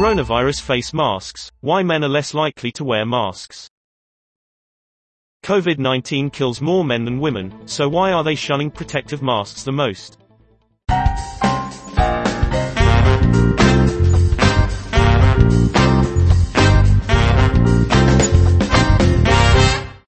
Coronavirus face masks, why men are less likely to wear masks. COVID-19 kills more men than women, so why are they shunning protective masks the most?